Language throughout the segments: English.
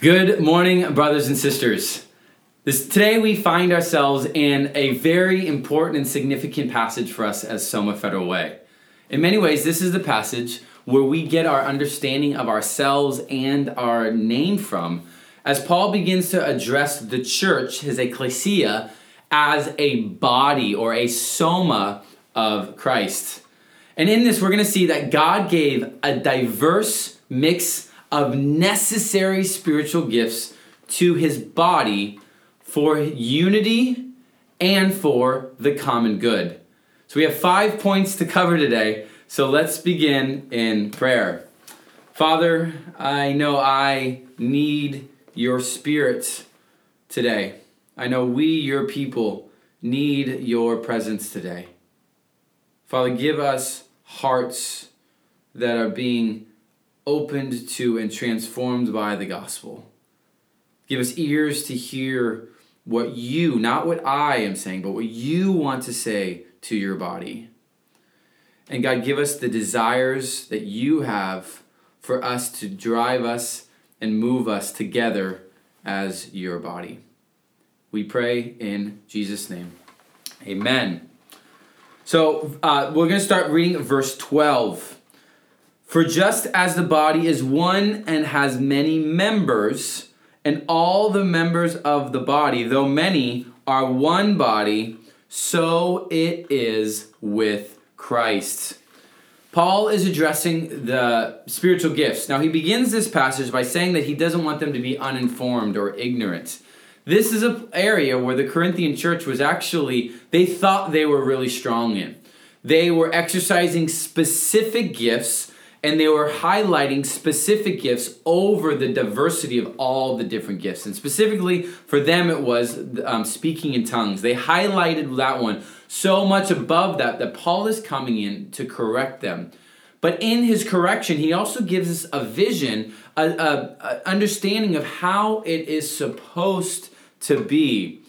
Good morning, brothers and sisters. This, today we find ourselves in a very important and significant passage for us as Soma Federal Way. In many ways, this is the passage where we get our understanding of ourselves and our name from, as Paul begins to address the church, his ecclesia, as a body or a soma of Christ. And in this, we're going to see that God gave a diverse mix of necessary spiritual gifts to his body for unity and for the common good. So we have five points to cover today. So let's begin in prayer. Father, I know I need your spirit today. I know we, your people, need your presence today. Father, give us hearts that are being opened to and transformed by the gospel. Give us ears to hear what you, not what I am saying, but what you want to say to your body. And God, give us the desires that you have for us to drive us and move us together as your body. We pray in Jesus' name. Amen. So uh, we're going to start reading verse 12. For just as the body is one and has many members, and all the members of the body, though many, are one body, so it is with Christ. Paul is addressing the spiritual gifts. Now, he begins this passage by saying that he doesn't want them to be uninformed or ignorant. This is an area where the Corinthian church was actually, they thought they were really strong in. They were exercising specific gifts and they were highlighting specific gifts over the diversity of all the different gifts. And specifically for them, it was um, speaking in tongues. They highlighted that one so much above that that Paul is coming in to correct them. But in his correction, he also gives us a vision, a, a, a understanding of how it is supposed to be.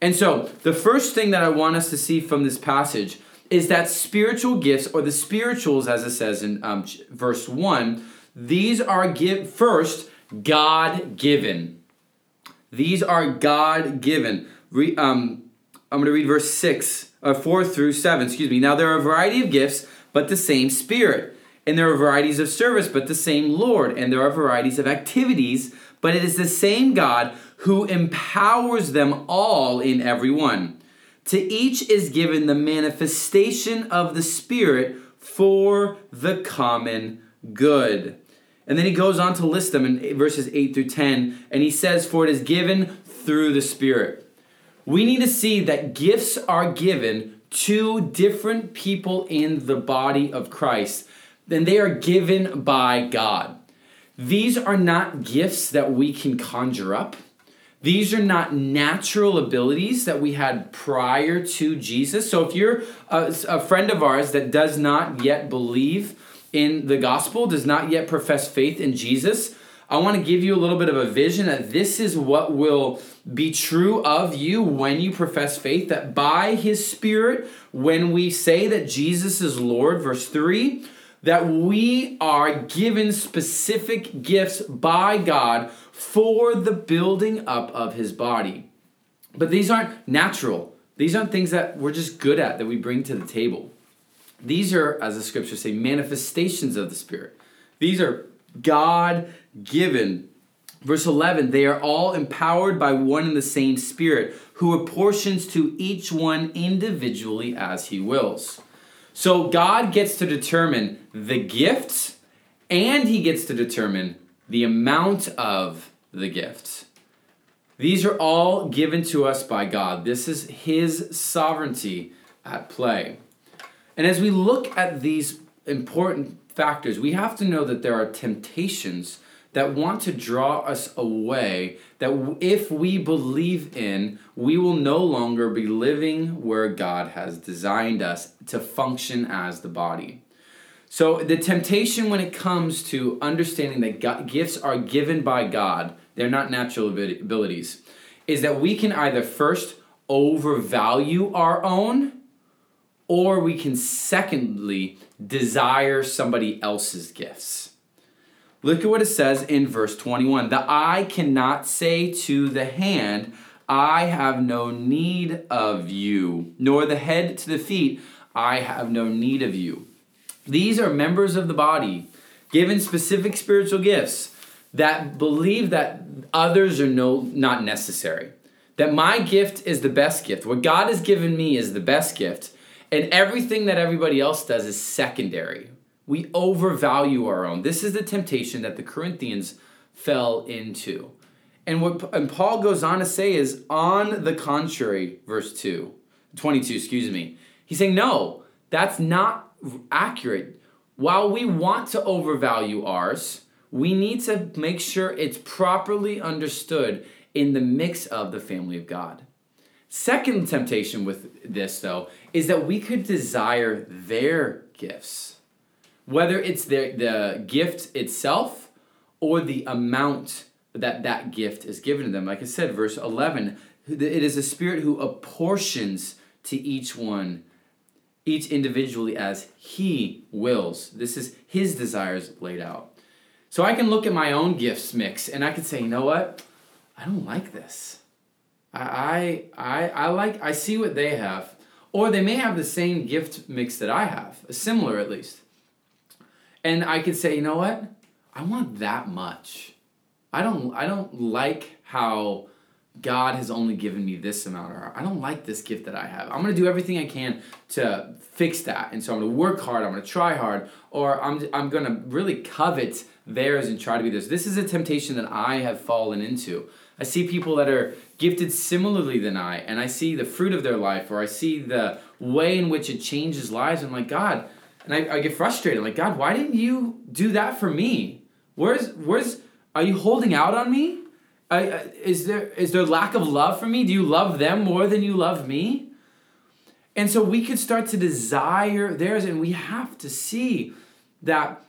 And so, the first thing that I want us to see from this passage is that spiritual gifts, or the spirituals, as it says in um, verse 1, these are give, first God given. These are God given. Re, um, I'm going to read verse 6, uh, 4 through 7, excuse me. Now there are a variety of gifts, but the same Spirit. And there are varieties of service, but the same Lord. And there are varieties of activities, but it is the same God who empowers them all in every one. To each is given the manifestation of the Spirit for the common good. And then he goes on to list them in verses 8 through 10, and he says, For it is given through the Spirit. We need to see that gifts are given to different people in the body of Christ, and they are given by God. These are not gifts that we can conjure up. These are not natural abilities that we had prior to Jesus. So if you're a, a, friend of ours that does not yet believe in the gospel, does not yet profess faith in Jesus, I want to give you a little bit of a vision that this is what will be true of you when you profess faith that by his spirit when we say that Jesus is Lord verse 3 that we are given specific gifts by God for the building up of his body. But these aren't natural. These aren't things that we're just good at that we bring to the table. These are, as the scriptures say, manifestations of the Spirit. These are God given. Verse 11, they are all empowered by one and the same Spirit, who apportions to each one individually as he wills. So God gets to determine the gifts and he gets to determine the amount of the gifts. These are all given to us by God. This is His sovereignty at play. And as we look at these important factors, we have to know that there are temptations that want to draw us away, that if we believe in, we will no longer be living where God has designed us to function as the body. So, the temptation when it comes to understanding that God, gifts are given by God, they're not natural abilities, is that we can either first overvalue our own, or we can secondly desire somebody else's gifts. Look at what it says in verse 21. The eye cannot say to the hand, I have no need of you, nor the head to the feet, I have no need of you. These are members of the body given specific spiritual gifts that believe that others are no not necessary. That my gift is the best gift. What God has given me is the best gift, and everything that everybody else does is secondary. We overvalue our own. This is the temptation that the Corinthians fell into. And what and Paul goes on to say is on the contrary, verse 2, 22, excuse me. He's saying, no, that's not accurate. While we want to overvalue ours, we need to make sure it's properly understood in the mix of the family of God. Second temptation with this, though, is that we could desire their gifts, whether it's their, the gift itself or the amount that that gift is given to them. Like I said, verse 11, it is a spirit who apportions to each one, each individually as he wills. This is his desires laid out. So I can look at my own gifts mix and I can say, you know what? I don't like this. I, I, I like, I see what they have. Or they may have the same gift mix that I have, similar at least. And I could say, you know what? I want that much. I don't I don't like how God has only given me this amount or I don't like this gift that I have. I'm to do everything I can to fix that. And so I'm to work hard, I'm to try hard or I'm I'm to really covet theirs and try to be this. This is a temptation that I have fallen into. I see people that are gifted similarly than I and I see the fruit of their life or I see the way in which it changes lives. I'm like, God, and I, I get frustrated. I'm like, God, why didn't you do that for me? Where's where's are you holding out on me? I, is there is there lack of love for me? Do you love them more than you love me? And so we could start to desire theirs, and we have to see that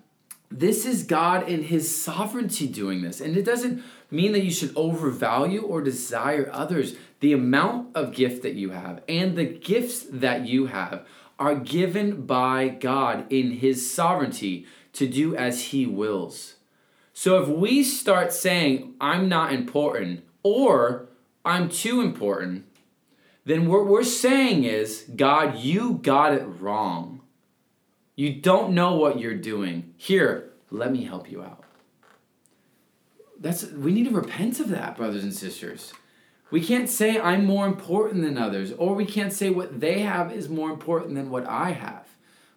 this is God in His sovereignty doing this. And it doesn't mean that you should overvalue or desire others. The amount of gift that you have and the gifts that you have are given by God in His sovereignty to do as He wills. So if we start saying, I'm not important or I'm too important, then what we're saying is, God, you got it wrong. You don't know what you're doing. Here, let me help you out. That's we need to repent of that, brothers and sisters. We can't say I'm more important than others, or we can't say what they have is more important than what I have.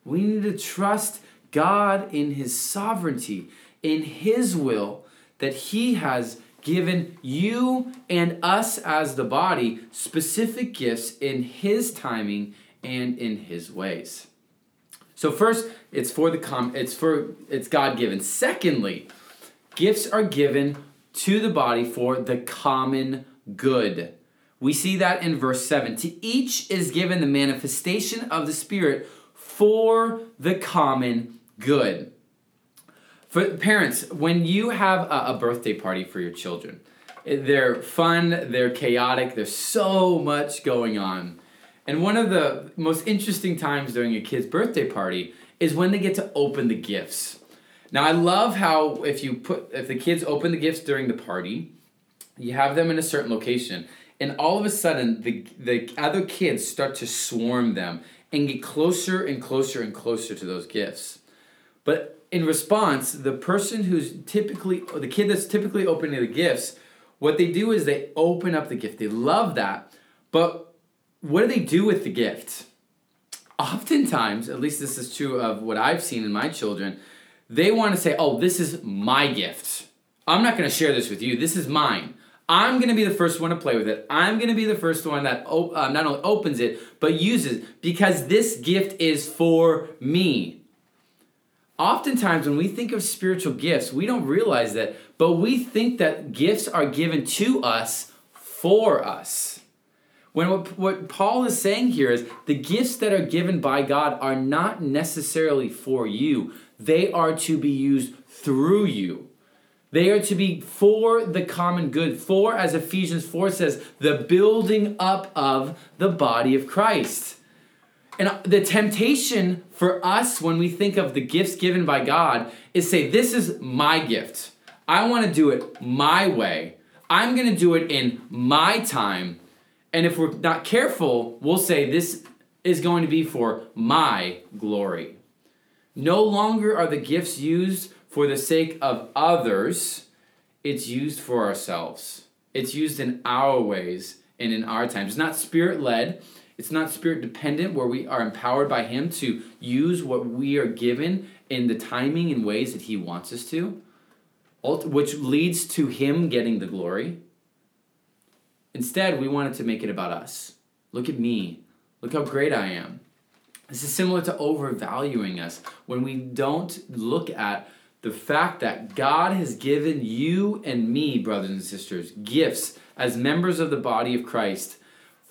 We need to trust God in His sovereignty in His will that He has given you and us as the body specific gifts in His timing and in His ways. So first, it's for the com it's for it's God given. Secondly, gifts are given to the body for the common good. We see that in verse 7. To each is given the manifestation of the Spirit for the common good. For parents, when you have a, a birthday party for your children, eh, they're fun, they're chaotic, there's so much going on. And one of the most interesting times during a kid's birthday party is when they get to open the gifts. Now I love how if you put if the kids open the gifts during the party, you have them in a certain location, and all of a sudden the the other kids start to swarm them and get closer and closer and closer to those gifts. But in response, the person who's typically, the kid that's typically opening the gifts, what they do is they open up the gift. They love that. But what do they do with the gift? Oftentimes, at least this is true of what I've seen in my children, they want to say, oh, this is my gift. I'm not going to share this with you. This is mine. I'm going to be the first one to play with it. I'm going to be the first one that uh, not only opens it, but uses because this gift is for me oftentimes when we think of spiritual gifts, we don't realize that, but we think that gifts are given to us for us. When what, what Paul is saying here is the gifts that are given by God are not necessarily for you, they are to be used through you. They are to be for the common good, for, as Ephesians 4 says, the building up of the body of Christ. And the temptation for us when we think of the gifts given by God is say, This is my gift. I want to do it my way. I'm going to do it in my time. And if we're not careful, we'll say, This is going to be for my glory. No longer are the gifts used for the sake of others, it's used for ourselves. It's used in our ways and in our times. It's not spirit led, it's not spirit dependent, where we are empowered by Him to use what we are given in the timing and ways that He wants us to, which leads to Him getting the glory. Instead, we wanted to make it about us. Look at me. Look how great I am. This is similar to overvaluing us when we don't look at the fact that God has given you and me, brothers and sisters, gifts as members of the body of Christ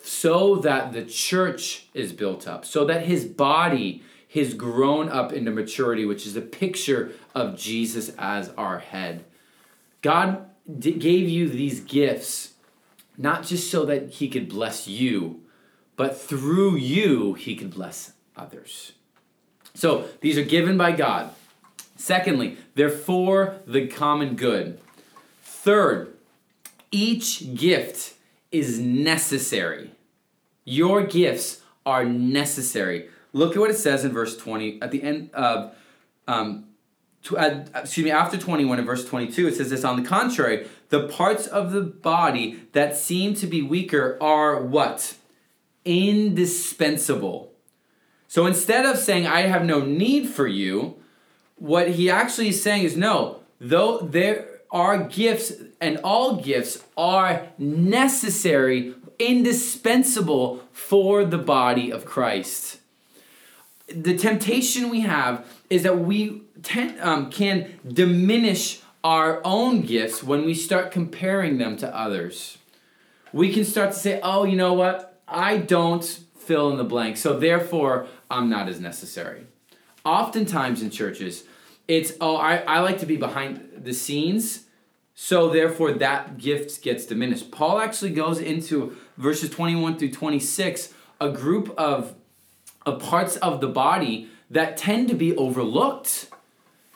so that the church is built up, so that his body has grown up into maturity, which is a picture of Jesus as our head. God d- gave you these gifts not just so that he could bless you, but through you, he could bless others. So these are given by God. Secondly, they're for the common good. Third, each gift is necessary. Your gifts are necessary. Look at what it says in verse 20 at the end of um, to, uh, excuse me, after 21 in verse 22, it says this on the contrary, the parts of the body that seem to be weaker are what? Indispensable. So instead of saying, I have no need for you, what he actually is saying is, no, though there are gifts and all gifts are necessary, indispensable for the body of Christ. The temptation we have is that we ten, um, can diminish our own gifts when we start comparing them to others. We can start to say, oh, you know what? I don't fill in the blank, so therefore I'm not as necessary. Oftentimes in churches, it's, oh, I, I like to be behind the scenes, so therefore that gift gets diminished. Paul actually goes into verses 21 through 26, a group of, of parts of the body that tend to be overlooked.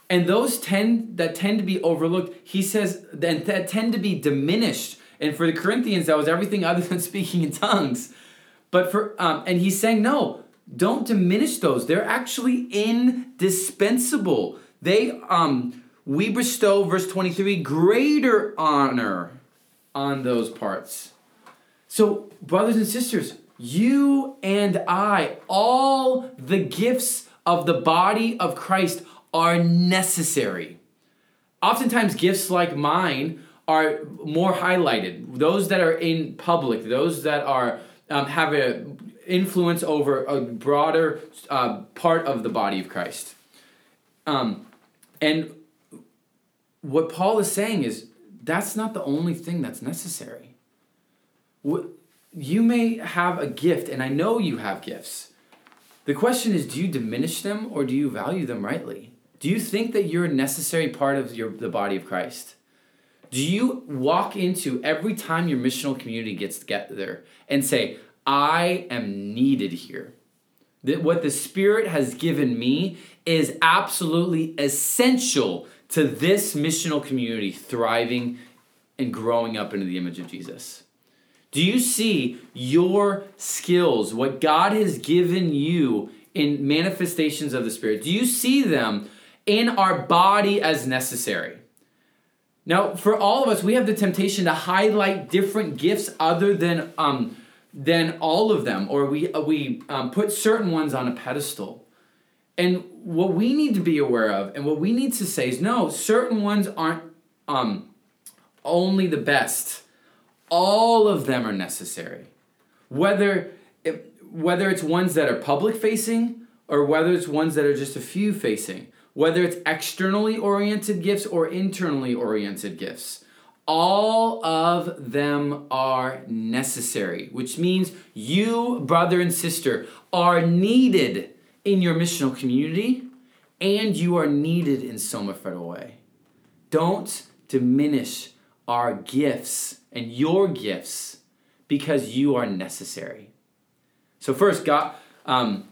And those tend that tend to be overlooked, he says, that, that tend to be diminished. And for the Corinthians, that was everything other than speaking in tongues. But for um, and he's saying, no, don't diminish those. They're actually indispensable. They um we bestow, verse 23, greater honor on those parts. So, brothers and sisters, you and I, all the gifts of the body of Christ are necessary. Oftentimes, gifts like mine are more highlighted. Those that are in public, those that are um, have an influence over a broader uh, part of the body of Christ. Um, and what Paul is saying is that's not the only thing that's necessary. You may have a gift, and I know you have gifts. The question is do you diminish them or do you value them rightly? Do you think that you're a necessary part of your, the body of Christ? Do you walk into every time your missional community gets together and say, I am needed here? That what the Spirit has given me is absolutely essential to this missional community thriving and growing up into the image of Jesus? Do you see your skills, what God has given you in manifestations of the Spirit? Do you see them in our body as necessary? Now, for all of us, we have the temptation to highlight different gifts other than um, than all of them, or we we um, put certain ones on a pedestal. And what we need to be aware of and what we need to say is no, certain ones aren't um, only the best. All of them are necessary. Whether it, whether it's ones that are public facing or whether it's ones that are just a few facing, whether it's externally oriented gifts or internally oriented gifts, all of them are necessary, which means you, brother and sister, are needed in your missional community, and you are needed in Soma Federal Way. Don't diminish our gifts and your gifts because you are necessary. So, first, God, um,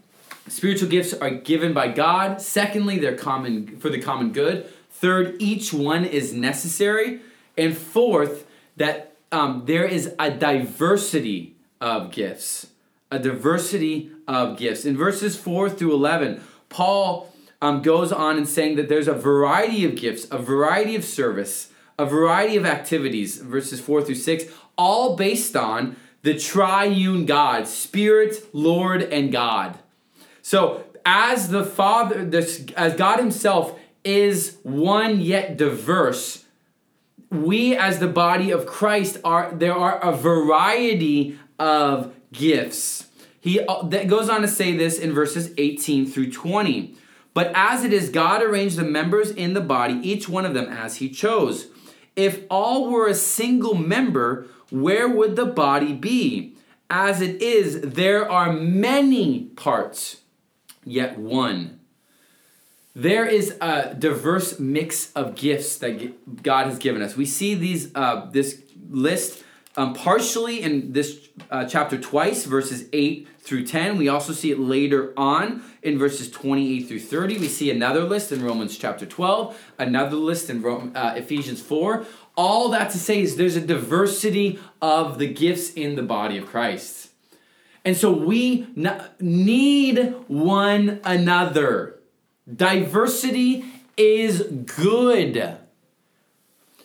spiritual gifts are given by God. Secondly, they're common for the common good. Third, each one is necessary. And fourth, that um, there is a diversity of gifts. A diversity of gifts. In verses 4 through 11, Paul um, goes on and saying that there's a variety of gifts, a variety of service, a variety of activities, verses 4 through 6, all based on the triune God, Spirit, Lord, and God. So, as the Father, as God Himself is one yet diverse, we as the body of Christ are there are a variety of gifts. He uh, that goes on to say this in verses 18 through 20. But as it is, God arranged the members in the body, each one of them as He chose. If all were a single member, where would the body be? As it is, there are many parts, yet one. There is a diverse mix of gifts that God has given us. We see these uh, this list um, partially in this uh, chapter twice, verses 8 through 10. We also see it later on in verses 28 through 30. We see another list in Romans chapter 12, another list in Rome, uh, Ephesians 4. All that to say is there's a diversity of the gifts in the body of Christ. And so we need one another. Diversity is good.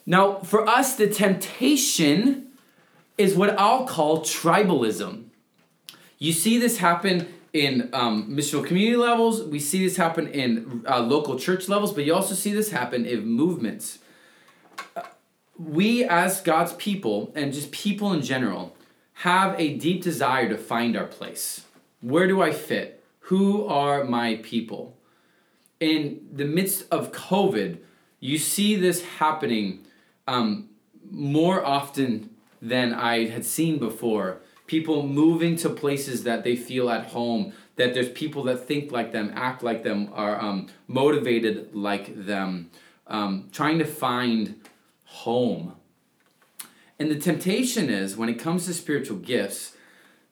Now, for us, the temptation is what I'll call tribalism. You see this happen in um, missional community levels, we see this happen in uh, local church levels, but you also see this happen in movements. We, as God's people, and just people in general, have a deep desire to find our place. Where do I fit? Who are my people? In the midst of COVID, you see this happening um, more often than I had seen before. People moving to places that they feel at home, that there's people that think like them, act like them, are um, motivated like them, um, trying to find home. And the temptation is, when it comes to spiritual gifts,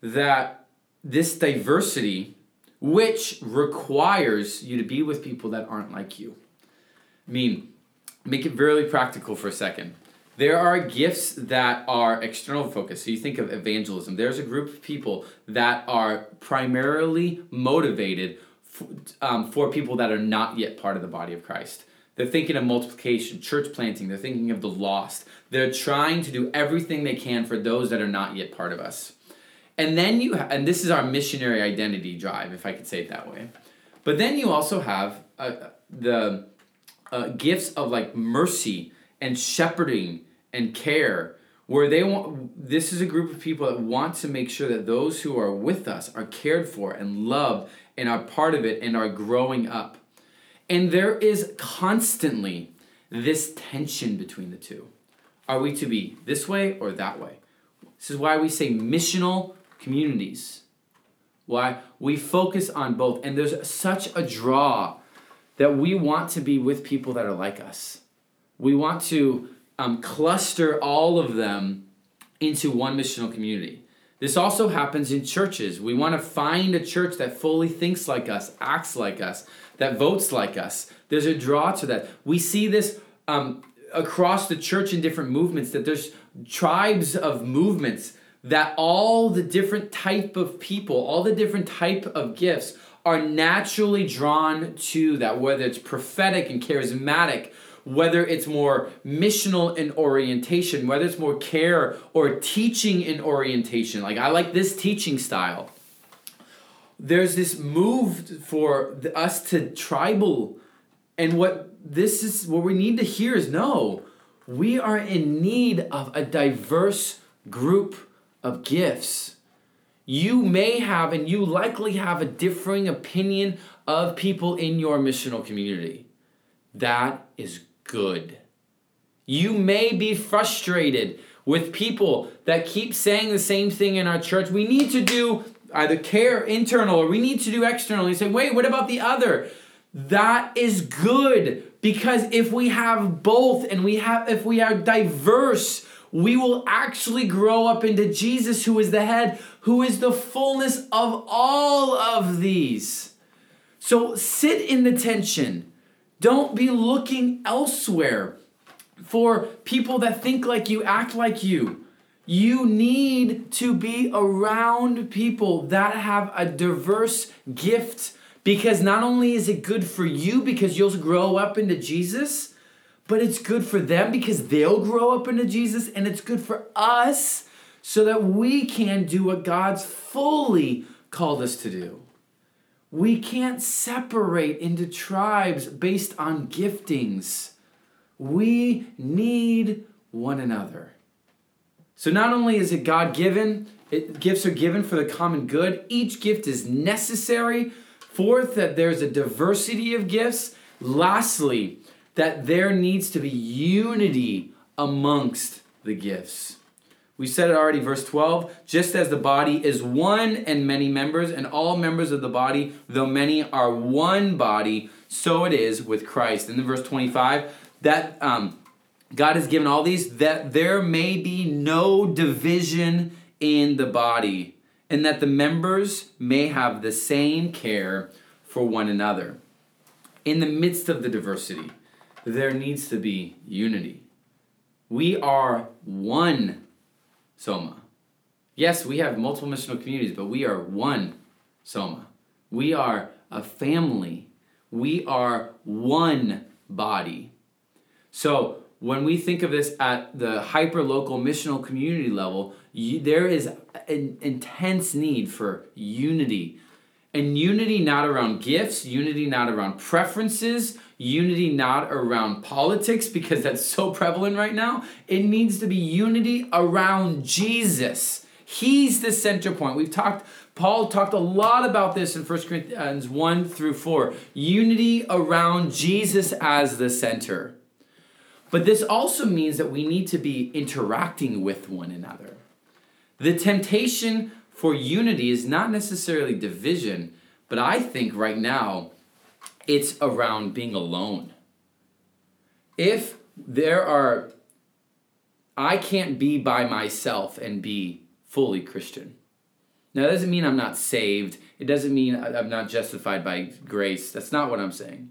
that this diversity, which requires you to be with people that aren't like you. I mean, make it very practical for a second. There are gifts that are external focused. So you think of evangelism. There's a group of people that are primarily motivated for, um, for people that are not yet part of the body of Christ. They're thinking of multiplication, church planting, they're thinking of the lost. They're trying to do everything they can for those that are not yet part of us. And then you, ha- and this is our missionary identity drive, if I could say it that way. But then you also have uh, the uh, gifts of like mercy and shepherding and care where they want this is a group of people that want to make sure that those who are with us are cared for and loved and are part of it and are growing up. And there is constantly this tension between the two. Are we to be this way or that way? This is why we say missional communities why we focus on both and there's such a draw that we want to be with people that are like us we want to um, cluster all of them into one missional community. This also happens in churches. We want to find a church that fully thinks like us, acts like us, that votes like us. There's a draw to that. We see this um, across the church in different movements that there's tribes of movements that all the different type of people, all the different type of gifts are naturally drawn to that, whether it's prophetic and charismatic, whether it's more missional in orientation, whether it's more care or teaching in orientation. Like, I like this teaching style. There's this move for us to tribal. And what this is, what we need to hear is no, we are in need of a diverse group of gifts. You may have, and you likely have, a differing opinion of people in your missional community. That is good. You may be frustrated with people that keep saying the same thing in our church. We need to do either care internal or we need to do external. You say, wait, what about the other? That is good because if we have both and we have if we are diverse, we will actually grow up into Jesus who is the head, who is the fullness of all of these. So sit in the tension. Don't be looking elsewhere for people that think like you, act like you. You need to be around people that have a diverse gift because not only is it good for you because you'll grow up into Jesus, but it's good for them because they'll grow up into Jesus, and it's good for us so that we can do what God's fully called us to do. We can't separate into tribes based on giftings. We need one another. So not only is it God given, gifts are given for the common good. Each gift is necessary. Fourth, that there's a diversity of gifts. Lastly, that there needs to be unity amongst the gifts. We said it already, verse 12. Just as the body is one and many members, and all members of the body, though many, are one body, so it is with Christ. And then verse 25, that um, God has given all these that there may be no division in the body, and that the members may have the same care for one another. In the midst of the diversity, there needs to be unity. We are one Soma. Yes, we have multiple missional communities, but we are one Soma. We are a family. We are one body. So when we think of this at the hyper local missional community level, you, there is an intense need for unity. And unity not around gifts, unity not around preferences, unity not around politics because that's so prevalent right now. It needs to be unity around Jesus. He's the center point. We've talked, Paul talked a lot about this in 1 Corinthians 1 through 4. Unity around Jesus as the center. But this also means that we need to be interacting with one another. The temptation for unity is not necessarily division, but I think right now it's around being alone. If there are, I can't be by myself and be fully Christian. Now, that doesn't mean I'm not saved. It doesn't mean I'm not justified by grace. That's not what I'm saying.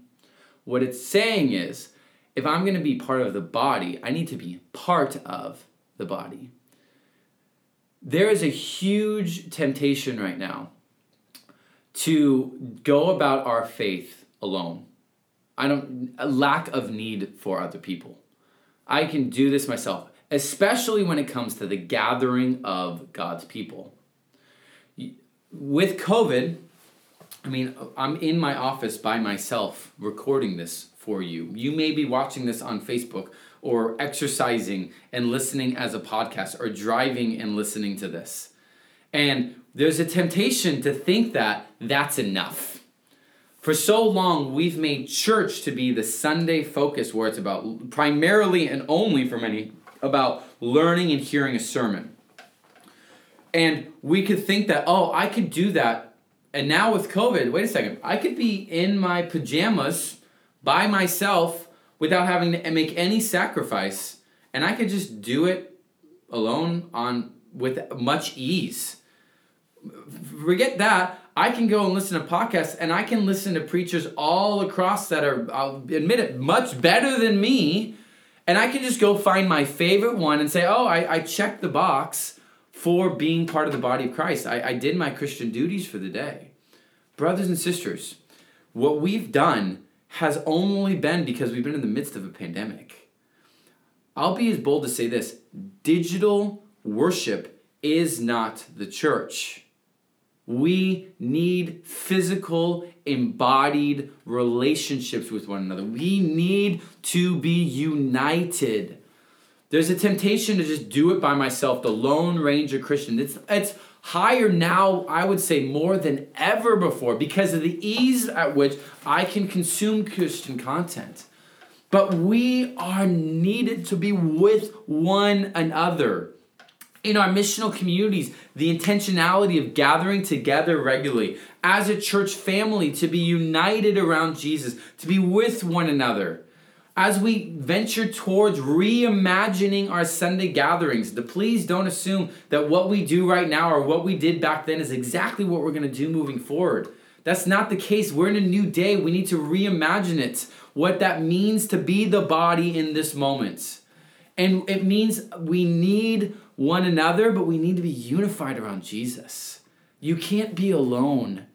What it's saying is, if I'm going to be part of the body, I need to be part of the body. There is a huge temptation right now to go about our faith alone. I don't a lack of need for other people. I can do this myself, especially when it comes to the gathering of God's people. With COVID, I mean, I'm in my office by myself recording this for you. You may be watching this on Facebook or exercising and listening as a podcast or driving and listening to this. And there's a temptation to think that that's enough. For so long, we've made church to be the Sunday focus where it's about primarily and only for many about learning and hearing a sermon. And we could think that, oh, I could do that. And now with COVID, wait a second, I could be in my pajamas by myself without having to make any sacrifice and I could just do it alone on with much ease. Forget that. I can go and listen to podcasts and I can listen to preachers all across that are, I'll admit it, much better than me. And I can just go find my favorite one and say, oh, I, I checked the box for being part of the body of Christ. I, I did my Christian duties for the day. Brothers and sisters, what we've done has only been because we've been in the midst of a pandemic. I'll be as bold to say this digital worship is not the church. We need physical, embodied relationships with one another. We need to be united. There's a temptation to just do it by myself, the Lone Ranger Christian. It's, it's higher now, I would say more than ever before because of the ease at which I can consume Christian content. But we are needed to be with one another. In our missional communities, the intentionality of gathering together regularly as a church family to be united around Jesus, to be with one another as we venture towards reimagining our Sunday gatherings, the, please don't assume that what we do right now or what we did back then is exactly what we're going to do moving forward. That's not the case. We're in a new day. We need to reimagine it, what that means to be the body in this moment. And it means we need one another, but we need to be unified around Jesus. You can't be alone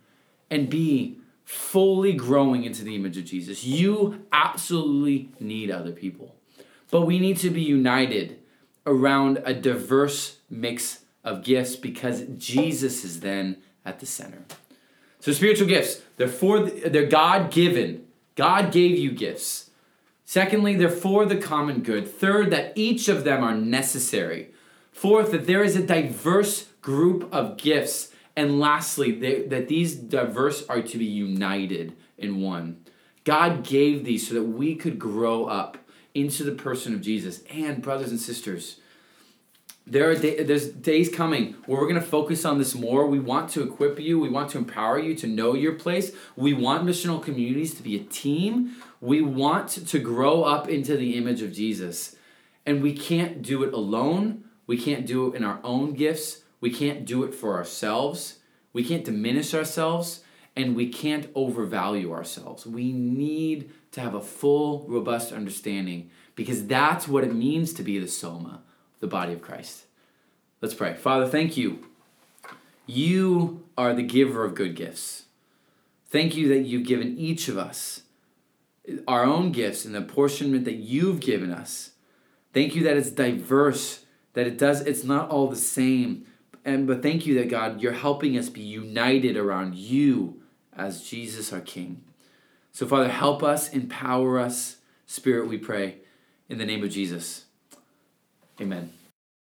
and be fully growing into the image of Jesus. You absolutely need other people. But we need to be united around a diverse mix of gifts because Jesus is then at the center. So spiritual gifts, they're for the, they're God-given. God gave you gifts. Secondly, they're for the common good. Third, that each of them are necessary. Fourth, that there is a diverse group of gifts. And lastly, they, that these diverse are to be united in one. God gave these so that we could grow up into the person of Jesus. And, brothers and sisters, there are day, there's days coming where we're going to focus on this more. We want to equip you. We want to empower you to know your place. We want missional communities to be a team. We want to grow up into the image of Jesus. And we can't do it alone. We can't do it in our own gifts. We can't do it for ourselves. We can't diminish ourselves. And we can't overvalue ourselves. We need to have a full, robust understanding because that's what it means to be the Soma the body of Christ. Let's pray. Father, thank you. You are the giver of good gifts. Thank you that you've given each of us our own gifts and the apportionment that you've given us. Thank you that it's diverse, that it does it's not all the same. And but thank you that God, you're helping us be united around you as Jesus our King. So Father, help us, empower us. Spirit, we pray in the name of Jesus. Amen.